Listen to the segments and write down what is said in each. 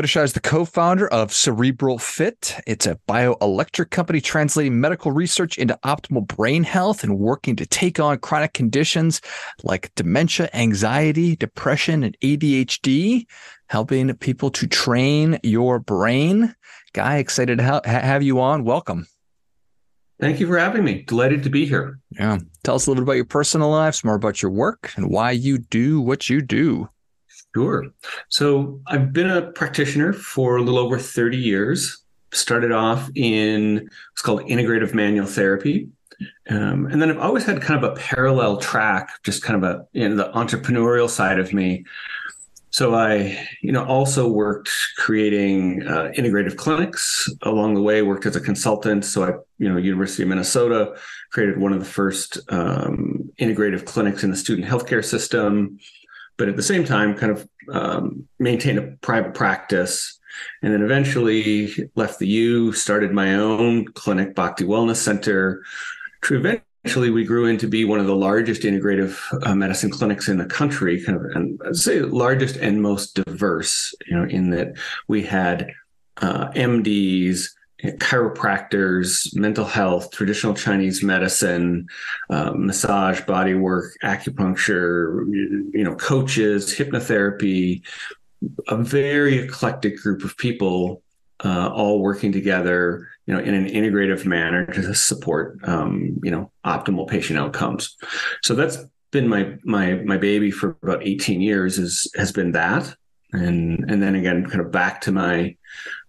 Guy Odishaw is the co-founder of Cerebral Fit. It's a bioelectric company translating medical research into optimal brain health and working to take on chronic conditions like dementia, anxiety, depression, and ADHD, helping people to train your brain. Guy, excited to ha- have you on. Welcome. Thank you for having me. Delighted to be here. Yeah. Tell us a little bit about your personal life, more about your work, and why you do what you do. Sure. So I've been a practitioner for a little over 30 years. Started off in what's called integrative manual therapy. Um, and then I've always had kind of a parallel track, just kind of a, you know, the entrepreneurial side of me. So I, you know, also worked creating uh, integrative clinics along the way. Worked as a consultant. So I, you know, University of Minnesota created one of the first um, integrative clinics in the student healthcare system but at the same time, kind of um, maintained a private practice. And then eventually left the U, started my own clinic, Bhakti Wellness Center. To eventually, we grew into be one of the largest integrative uh, medicine clinics in the country, kind of, and I'd say largest and most diverse. You know, in that we had uh, MDs, chiropractors, mental health, traditional Chinese medicine, uh, massage, body work, acupuncture, you know, coaches, hypnotherapy, a very eclectic group of people uh, all working together, you know, in an integrative manner to support, um, you know, optimal patient outcomes. So that's been my my my baby for about 18 years is has been that, and and then again, kind of back to my,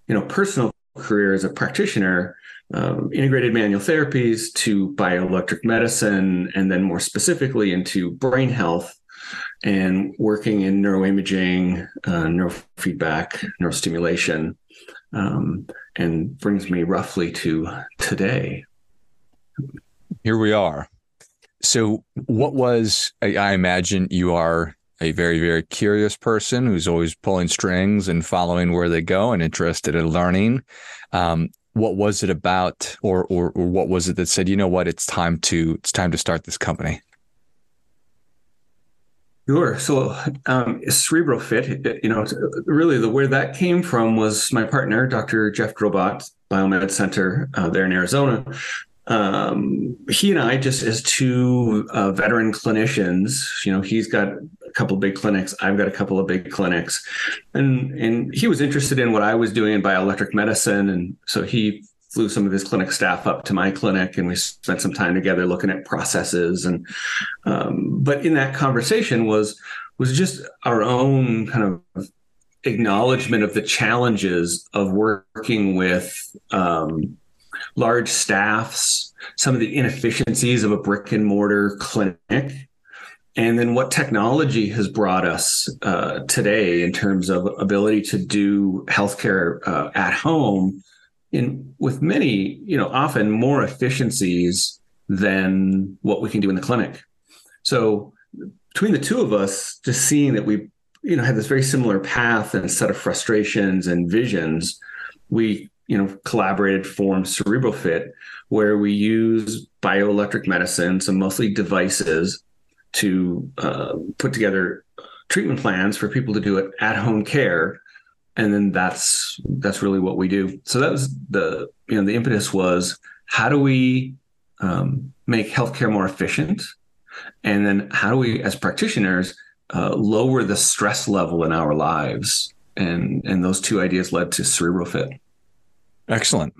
you know, personal career as a practitioner, um, integrated manual therapies to bioelectric medicine, and then more specifically into brain health and working in neuroimaging, uh, neurofeedback, neurostimulation, um, and brings me roughly to today. Here we are. So, what was, I, I imagine you are a very, very curious person who's always pulling strings and following where they go and interested in learning. Um, what was it about, or, or or what was it that said, you know what, it's time to it's time to start this company? Sure. So, um, Cerebral Fit, you know, really the where that came from was my partner, Dr. Jeff Grobot, Biomed Center uh, there in Arizona, um, he and I, just as two uh, veteran clinicians, you know, he's got a couple of big clinics, I've got a couple of big clinics, and and he was interested in what I was doing in bioelectric medicine, and so he flew some of his clinic staff up to my clinic, and we spent some time together looking at processes, and um, but in that conversation was was just our own kind of acknowledgement of the challenges of working with um, large staffs, some of the inefficiencies of a brick and mortar clinic, and then what technology has brought us uh, today in terms of ability to do healthcare uh, at home in with many, you know, often more efficiencies than what we can do in the clinic. So between the two of us, just seeing that we, you know, had this very similar path and set of frustrations and visions, we you know, collaborated formed Cerebral Fit, where we use bioelectric medicine, so mostly devices, to uh, put together treatment plans for people to do it at home care, and then that's that's really what we do. So that was the you know the impetus was how do we um, make healthcare more efficient, and then how do we as practitioners uh, lower the stress level in our lives, and and those two ideas led to Cerebral Fit. Excellent.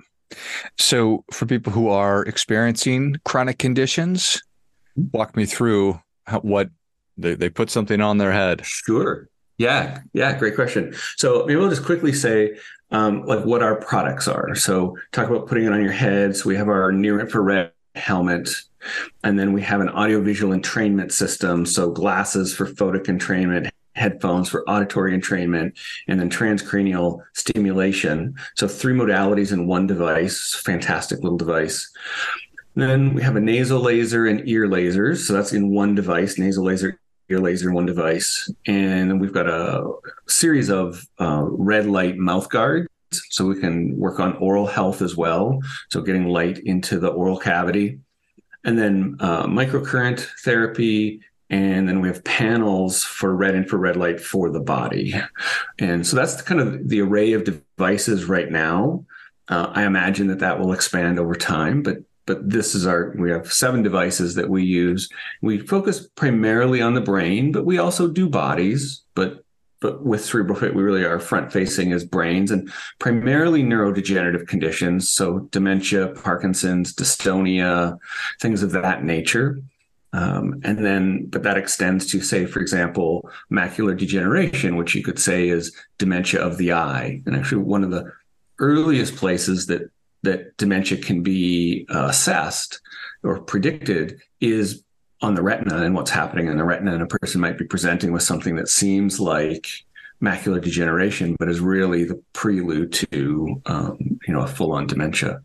So, for people who are experiencing chronic conditions, walk me through what they, they put something on their head. Sure. Yeah. Yeah. Great question. So, maybe I'll just quickly say um, like what our products are. So, talk about putting it on your head. So, we have our near infrared helmet. And then we have an audiovisual entrainment system. So, glasses for photic entrainment, headphones for auditory entrainment, and then transcranial stimulation. So three modalities in one device. Fantastic little device. Then we have a nasal laser and ear lasers. So that's in one device, nasal laser, ear laser in one device. And we've got a series of uh, red light mouth guards. So we can work on oral health as well. So getting light into the oral cavity. And then uh, microcurrent therapy and then we have panels for red infrared light for the body. And so that's kind of the array of devices right now. Uh, I imagine that that will expand over time, but but this is our we have seven devices that we use. We focus primarily on the brain, but we also do bodies. But but with cerebral fit, we really are front facing as brains and primarily neurodegenerative conditions. So dementia, Parkinson's, dystonia, things of that nature. Um, and then, but that extends to, say, for example, macular degeneration, which you could say is dementia of the eye. And actually, one of the earliest places that that dementia can be uh, assessed or predicted is on the retina and what's happening in the retina. And a person might be presenting with something that seems like macular degeneration, but is really the prelude to um, you know a full-on dementia.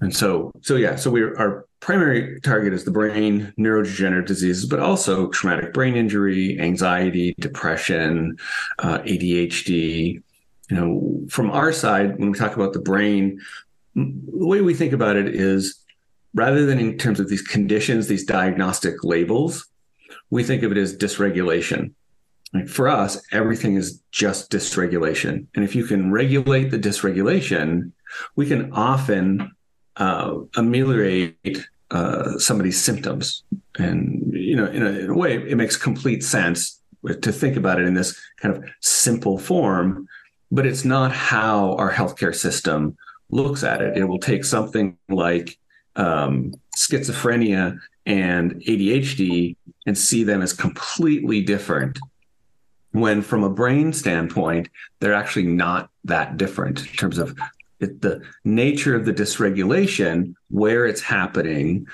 And so, so yeah, so we our primary target is the brain, neurodegenerative diseases, but also traumatic brain injury, anxiety, depression, uh, ADHD. You know, from our side, when we talk about the brain, the way we think about it is rather than in terms of these conditions, these diagnostic labels, we think of it as dysregulation. Like for us, everything is just dysregulation. And if you can regulate the dysregulation, we can often uh, ameliorate uh, somebody's symptoms. And, you know, in a, in a way, it makes complete sense to think about it in this kind of simple form, but it's not how our healthcare system looks at it. It will take something like um, schizophrenia and ADHD and see them as completely different. When, from a brain standpoint, they're actually not that different in terms of it, the nature of the dysregulation, where it's happening,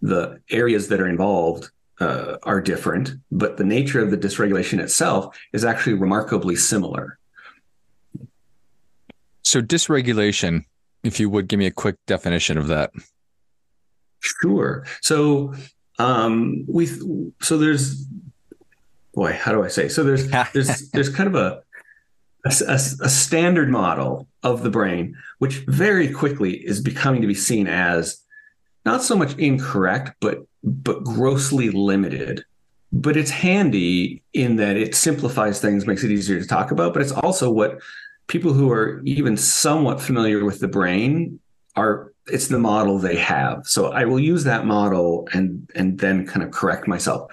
the areas that are involved uh, are different, but the nature of the dysregulation itself is actually remarkably similar. So, dysregulation, if you would give me a quick definition of that. Sure. So, um, we so there's boy, how do I say? So there's there's there's kind of a a, a, standard model of the brain, which very quickly is becoming to be seen as not so much incorrect, but but grossly limited. But it's handy in that it simplifies things, makes it easier to talk about. But it's also what people who are even somewhat familiar with the brain are it's the model they have. So I will use that model and and then kind of correct myself.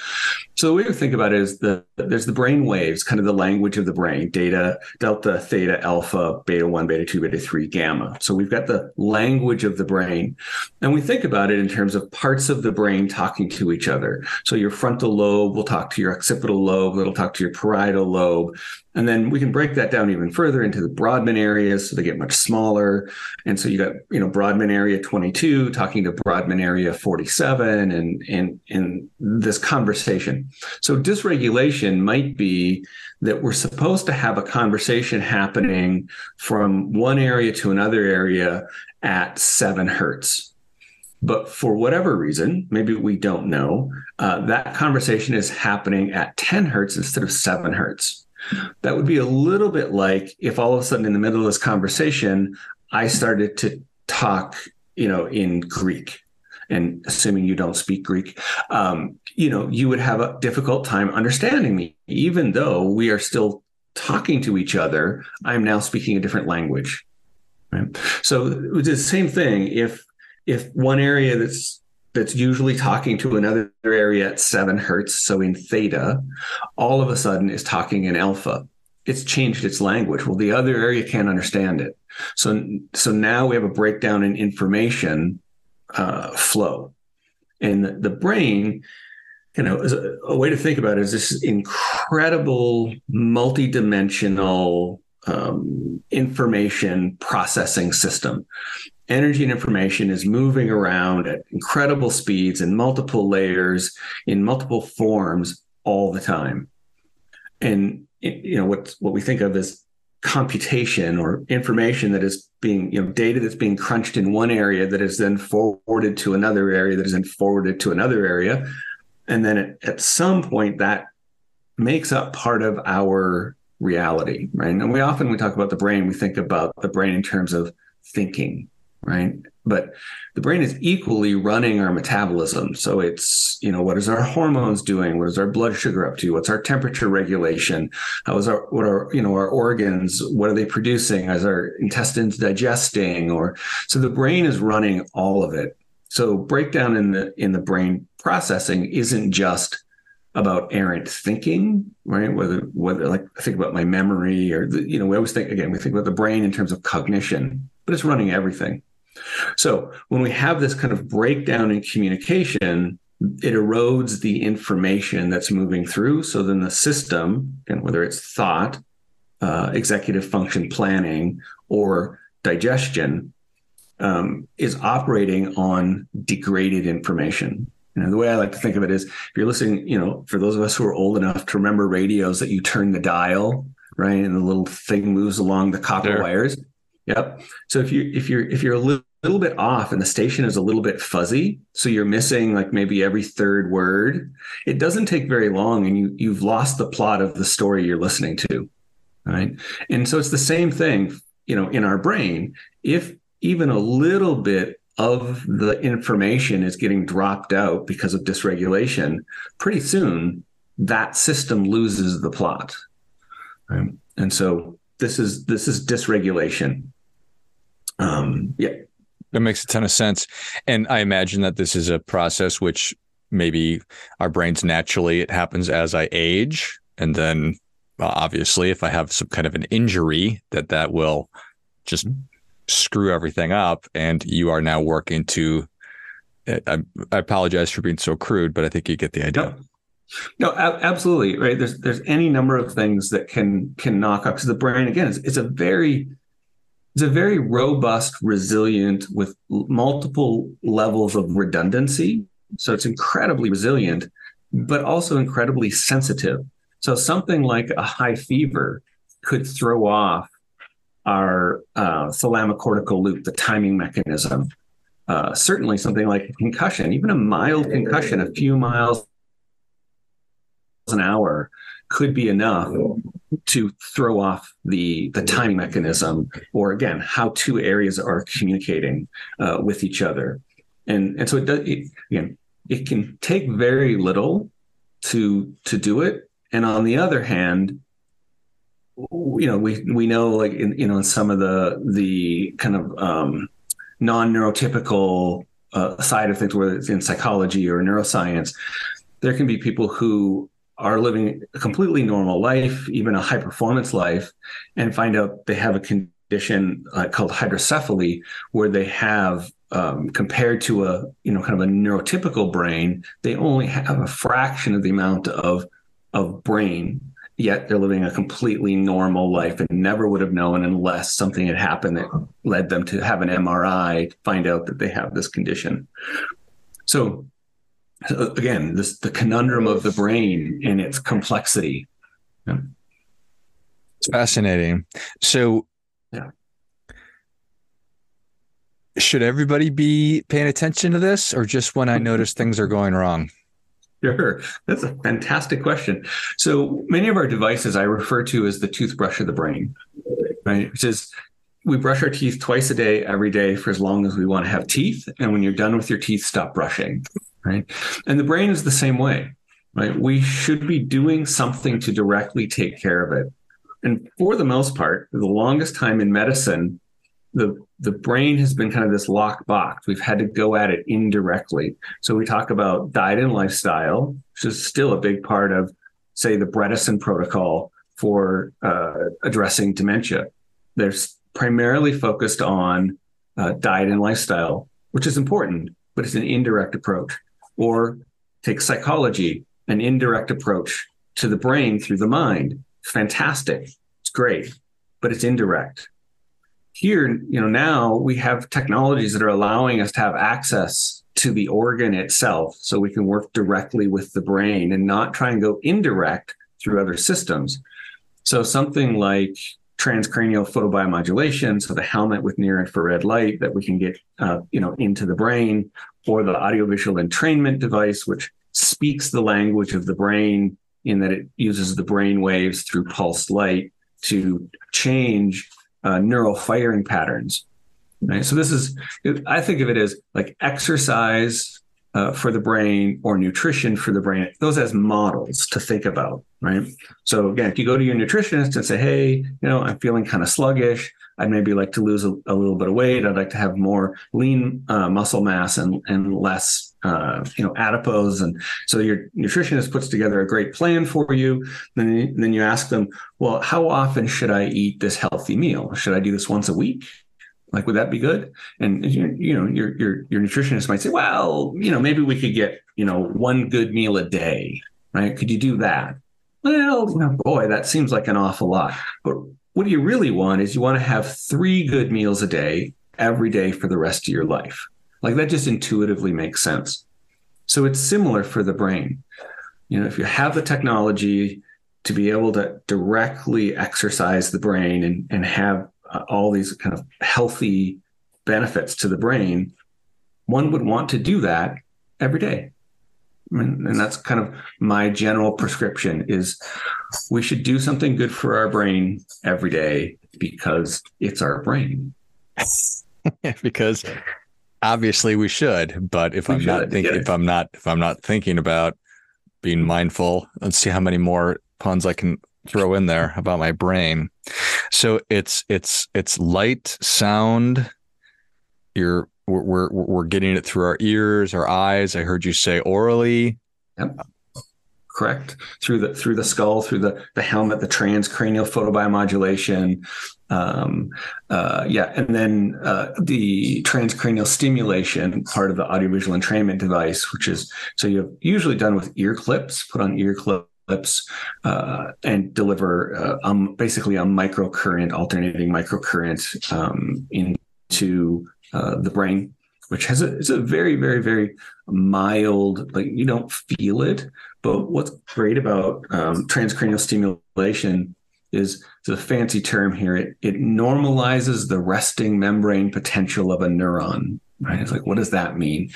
So the way to think about it is the there's the brain waves, kind of the language of the brain, data, delta, theta, alpha, beta one, beta two, beta three, gamma. So we've got the language of the brain. And we think about it in terms of parts of the brain talking to each other. So your frontal lobe will talk to your occipital lobe, it'll talk to your parietal lobe. And then we can break that down even further into the Brodmann areas, so they get much smaller. And so you got, you know, Brodmann area 22 talking to Brodmann area 47 and and and this conversation. So dysregulation might be that we're supposed to have a conversation happening from one area to another area at seven hertz. But for whatever reason, maybe we don't know, uh, that conversation is happening at 10 hertz instead of seven hertz. That would be a little bit like if all of a sudden in the middle of this conversation, I started to talk, you know, in Greek. And assuming you don't speak Greek, um, you know, you would have a difficult time understanding me, even though we are still talking to each other. I'm now speaking a different language. Right? So it's the same thing. If if one area that's that's usually talking to another area at seven hertz, so in theta, all of a sudden is talking in alpha. It's changed its language. Well, the other area can't understand it. So, so now we have a breakdown in information uh, flow, and the, the brain, you know, a, a, way to think about it is this incredible multidimensional um, information processing system energy and information is moving around at incredible speeds in multiple layers in multiple forms all the time. And you know what what we think of as computation or information that is being you know data that's being crunched in one area that is then forwarded to another area that is then forwarded to another area. And then at, at some point that makes up part of our reality right? And we often we talk about the brain we think about the brain in terms of thinking right? But the brain is equally running our metabolism. So it's, you know, what is our hormones doing? What is our blood sugar up to? What's our temperature regulation? How is our, what are, you know, our organs? What are they producing? Is our intestines digesting? Or so the brain is running all of it. So breakdown in the, in the brain processing isn't just about errant thinking, right? Whether whether like think about my memory or the, you know, we always think again, we think about the brain in terms of cognition, but it's running everything. So when we have this kind of breakdown in communication, it erodes the information that's moving through. So then the system, and whether it's thought, uh, executive function planning, or digestion, um, is operating on degraded information. You know, the way I like to think of it is if you're listening, you know, for those of us who are old enough to remember radios that you turn the dial, right? And the little thing moves along the copper sure. wires. Yep. So if you if you're if you're a little, little bit off and the station is a little bit fuzzy, so you're missing like maybe every third word, it doesn't take very long and you you've lost the plot of the story you're listening to. Right. And so it's the same thing, you know, in our brain. If even a little bit of the information is getting dropped out because of dysregulation, pretty soon that system loses the plot. Right? And so this is this is dysregulation. Um, yeah. That makes a ton of sense. And I imagine that this is a process which maybe our brains naturally it happens as I age. And then uh, obviously if I have some kind of an injury that that will just screw everything up and you are now working to I, I apologize for being so crude but i think you get the idea no, no absolutely right there's there's any number of things that can can knock up because the brain again is it's a very it's a very robust resilient with multiple levels of redundancy so it's incredibly resilient but also incredibly sensitive so something like a high fever could throw off our uh, thalamocortical loop, the timing mechanism. Uh, certainly, something like a concussion, even a mild concussion, a few miles an hour, could be enough to throw off the the time mechanism, or again, how two areas are communicating uh, with each other. And and so it does. It, again, it can take very little to to do it. And on the other hand, you know we we know like in you know in some of the the kind of um, non neurotypical uh, side of things, whether it's in psychology or neuroscience, there can be people who are living a completely normal life, even a high performance life, and find out they have a condition uh, called hydrocephaly, where they have um, compared to a you know kind of a neurotypical brain, they only have a fraction of the amount of of brain yet they're living a completely normal life and never would have known unless something had happened that led them to have an MRI, find out that they have this condition. So, so again, this the conundrum of the brain and its complexity. Yeah. It's fascinating. So, yeah. Should everybody be paying attention to this or just when I notice things are going wrong? Sure. That's a fantastic question. So many of our devices I refer to as the toothbrush of the brain, right? Which is we brush our teeth twice a day, every day for as long as we want to have teeth. And when you're done with your teeth, stop brushing, right? And the brain is the same way, right? We should be doing something to directly take care of it. And for the most part, the longest time in medicine, the the brain has been kind of this locked box. We've had to go at it indirectly. So we talk about diet and lifestyle, which is still a big part of, say, the Bredesen protocol for uh, addressing dementia. They're primarily focused on uh, diet and lifestyle, which is important, but it's an indirect approach. Or take psychology, an indirect approach to the brain through the mind. Fantastic. It's great, but it's indirect here, you know, now we have technologies that are allowing us to have access to the organ itself so we can work directly with the brain and not try and go indirect through other systems. So something like transcranial photobiomodulation, so the helmet with near infrared light that we can get, uh, you know, into the brain, or the audiovisual entrainment device, which speaks the language of the brain in that it uses the brain waves through pulsed light to change uh, neural firing patterns. Right. So this is, I think of it as like exercise uh, for the brain or nutrition for the brain, those as models to think about, right? So again, if you go to your nutritionist and say, "Hey, you know, I'm feeling kind of sluggish. I'd maybe like to lose a, a, little bit of weight. I'd like to have more lean uh, muscle mass and and less, uh, you know, adipose." And so your nutritionist puts together a great plan for you. Then then you ask them, "Well, how often should I eat this healthy meal? Should I do this once a week? Like, would that be good? And you, know, your your your nutritionist might say, well, you know, maybe we could get you know one good meal a day, right? Could you do that? Well, you know, boy, that seems like an awful lot. But what do you really want is you want to have three good meals a day every day for the rest of your life. Like that just intuitively makes sense. So it's similar for the brain. You know, if you have the technology to be able to directly exercise the brain and, and have uh, all these kind of healthy benefits to the brain, one would want to do that every day. And, and that's kind of my general prescription is we should do something good for our brain every day because it's our brain. because obviously we should, but if we I'm should, not thinking, yeah. if I'm not, if I'm not thinking about being mindful, let's see how many more puns I can throw in there about my brain. So it's it's it's light, sound. You're we're we're, we're getting it through our ears, our eyes. I heard you say orally. Yep. Correct. Through the through the skull, through the the helmet, the transcranial photobiomodulation. Um, uh, yeah, and then uh, the transcranial stimulation part of the audiovisual entrainment device, which is so you've usually done with ear clips, put on ear clips lips uh, and deliver uh, um, basically a microcurrent, alternating microcurrent um, into uh, the brain, which has a, it's a very, very, very mild, like you don't feel it. But what's great about um, transcranial stimulation is a fancy term here. It, it normalizes the resting membrane potential of a neuron. Right? It's like, what does that mean?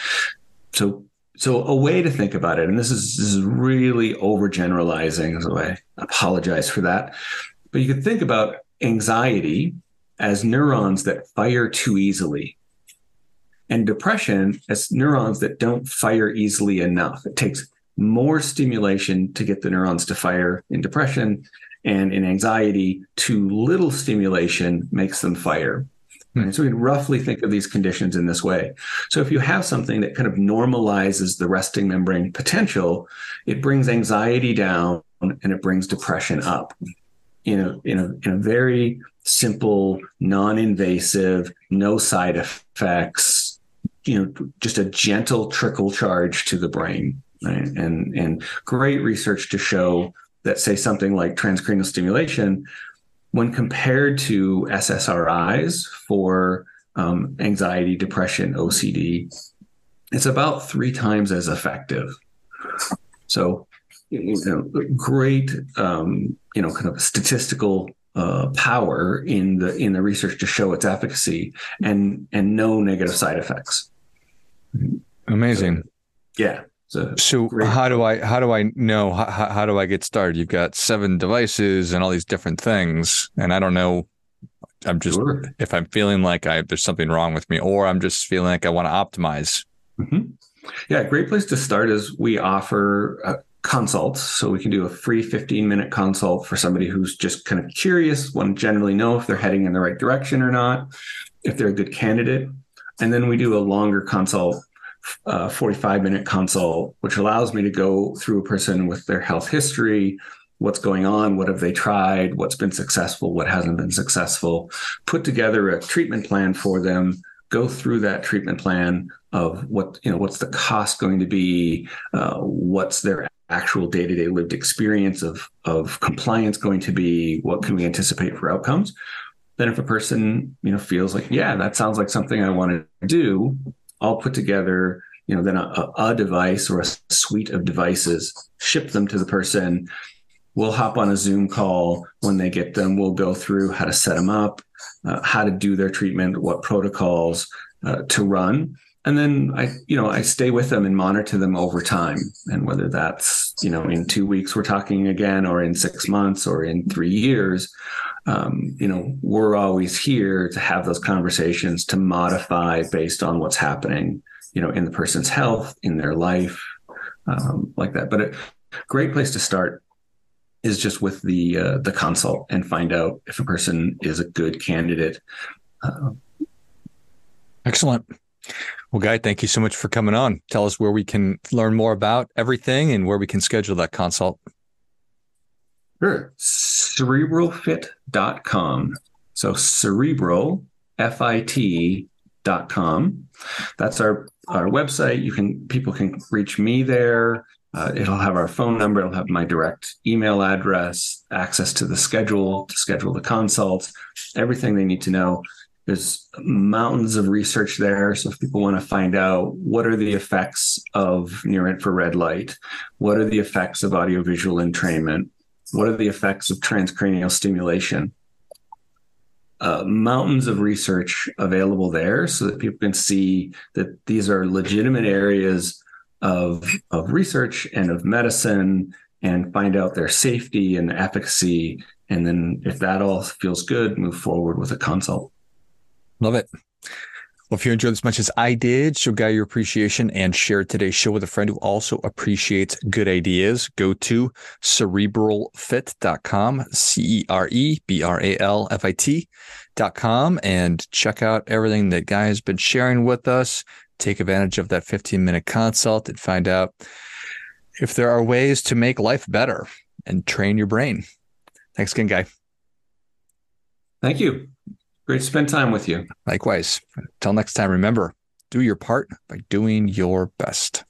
So so a way to think about it, and this is this is really overgeneralizing, so I apologize for that. But you could think about anxiety as neurons that fire too easily, and depression as neurons that don't fire easily enough. It takes more stimulation to get the neurons to fire in depression, and in anxiety, too little stimulation makes them fire. Hmm. Right? So we can roughly think of these conditions in this way. So if you have something that kind of normalizes the resting membrane potential, it brings anxiety down and it brings depression up. You know, in a in a very simple, non-invasive, no side effects, you know, just a gentle trickle charge to the brain. Right? And and great research to show that say something like transcranial stimulation when compared to SSRIs for um, anxiety, depression, OCD, it's about three times as effective. So, you know, great, um, you know, kind of statistical uh, power in the in the research to show its efficacy and and no negative side effects. Amazing. So, yeah. So, so how do I how do I know how, how do I get started? You've got seven devices and all these different things, and I don't know. I'm just sure. if I'm feeling like I there's something wrong with me, or I'm just feeling like I want to optimize. Mm-hmm. Yeah, great place to start is we offer uh, consults, so we can do a free 15 minute consult for somebody who's just kind of curious, want to generally know if they're heading in the right direction or not, if they're a good candidate, and then we do a longer consult uh, 45 minute consult, which allows me to go through a person with their health history, what's going on, what have they tried, what's been successful, what hasn't been successful, put together a treatment plan for them, go through that treatment plan of what, you know, what's the cost going to be, uh, what's their actual day-to-day lived experience of, of compliance going to be, what can we anticipate for outcomes. Then if a person, you know, feels like, yeah, that sounds like something I want to do, I'll put together, you know, then a, a device or a suite of devices, ship them to the person. We'll hop on a Zoom call when they get them. We'll go through how to set them up, uh, how to do their treatment, what protocols uh, to run and then I, you know, I stay with them and monitor them over time. And whether that's, you know, in two weeks we're talking again, or in six months, or in three years, um, you know, we're always here to have those conversations to modify based on what's happening, you know, in the person's health, in their life, um, like that. But a great place to start is just with the uh, the consult and find out if a person is a good candidate. Uh, Excellent. Well, Guy, thank you so much for coming on. Tell us where we can learn more about everything and where we can schedule that consult. Sure. Cerebralfit.com. So cerebral, F-I-T dot com. That's our, our website. You can, people can reach me there. Uh, it'll have our phone number. It'll have my direct email address, access to the schedule to schedule the consults, everything they need to know. There's mountains of research there. So if people want to find out what are the effects of near infrared light, what are the effects of audiovisual entrainment, what are the effects of transcranial stimulation, uh, mountains of research available there so that people can see that these are legitimate areas of, of research and of medicine and find out their safety and efficacy. And then if that all feels good, move forward with a consult. Love it. Well, if you enjoyed as much as I did, show Guy your appreciation and share today's show with a friend who also appreciates good ideas. Go to cerebralfit.com, C E R E B R A L F I T.com, and check out everything that Guy has been sharing with us. Take advantage of that 15 minute consult and find out if there are ways to make life better and train your brain. Thanks again, Guy. Thank you. Great to spend time with you. Likewise. Until next time, remember do your part by doing your best.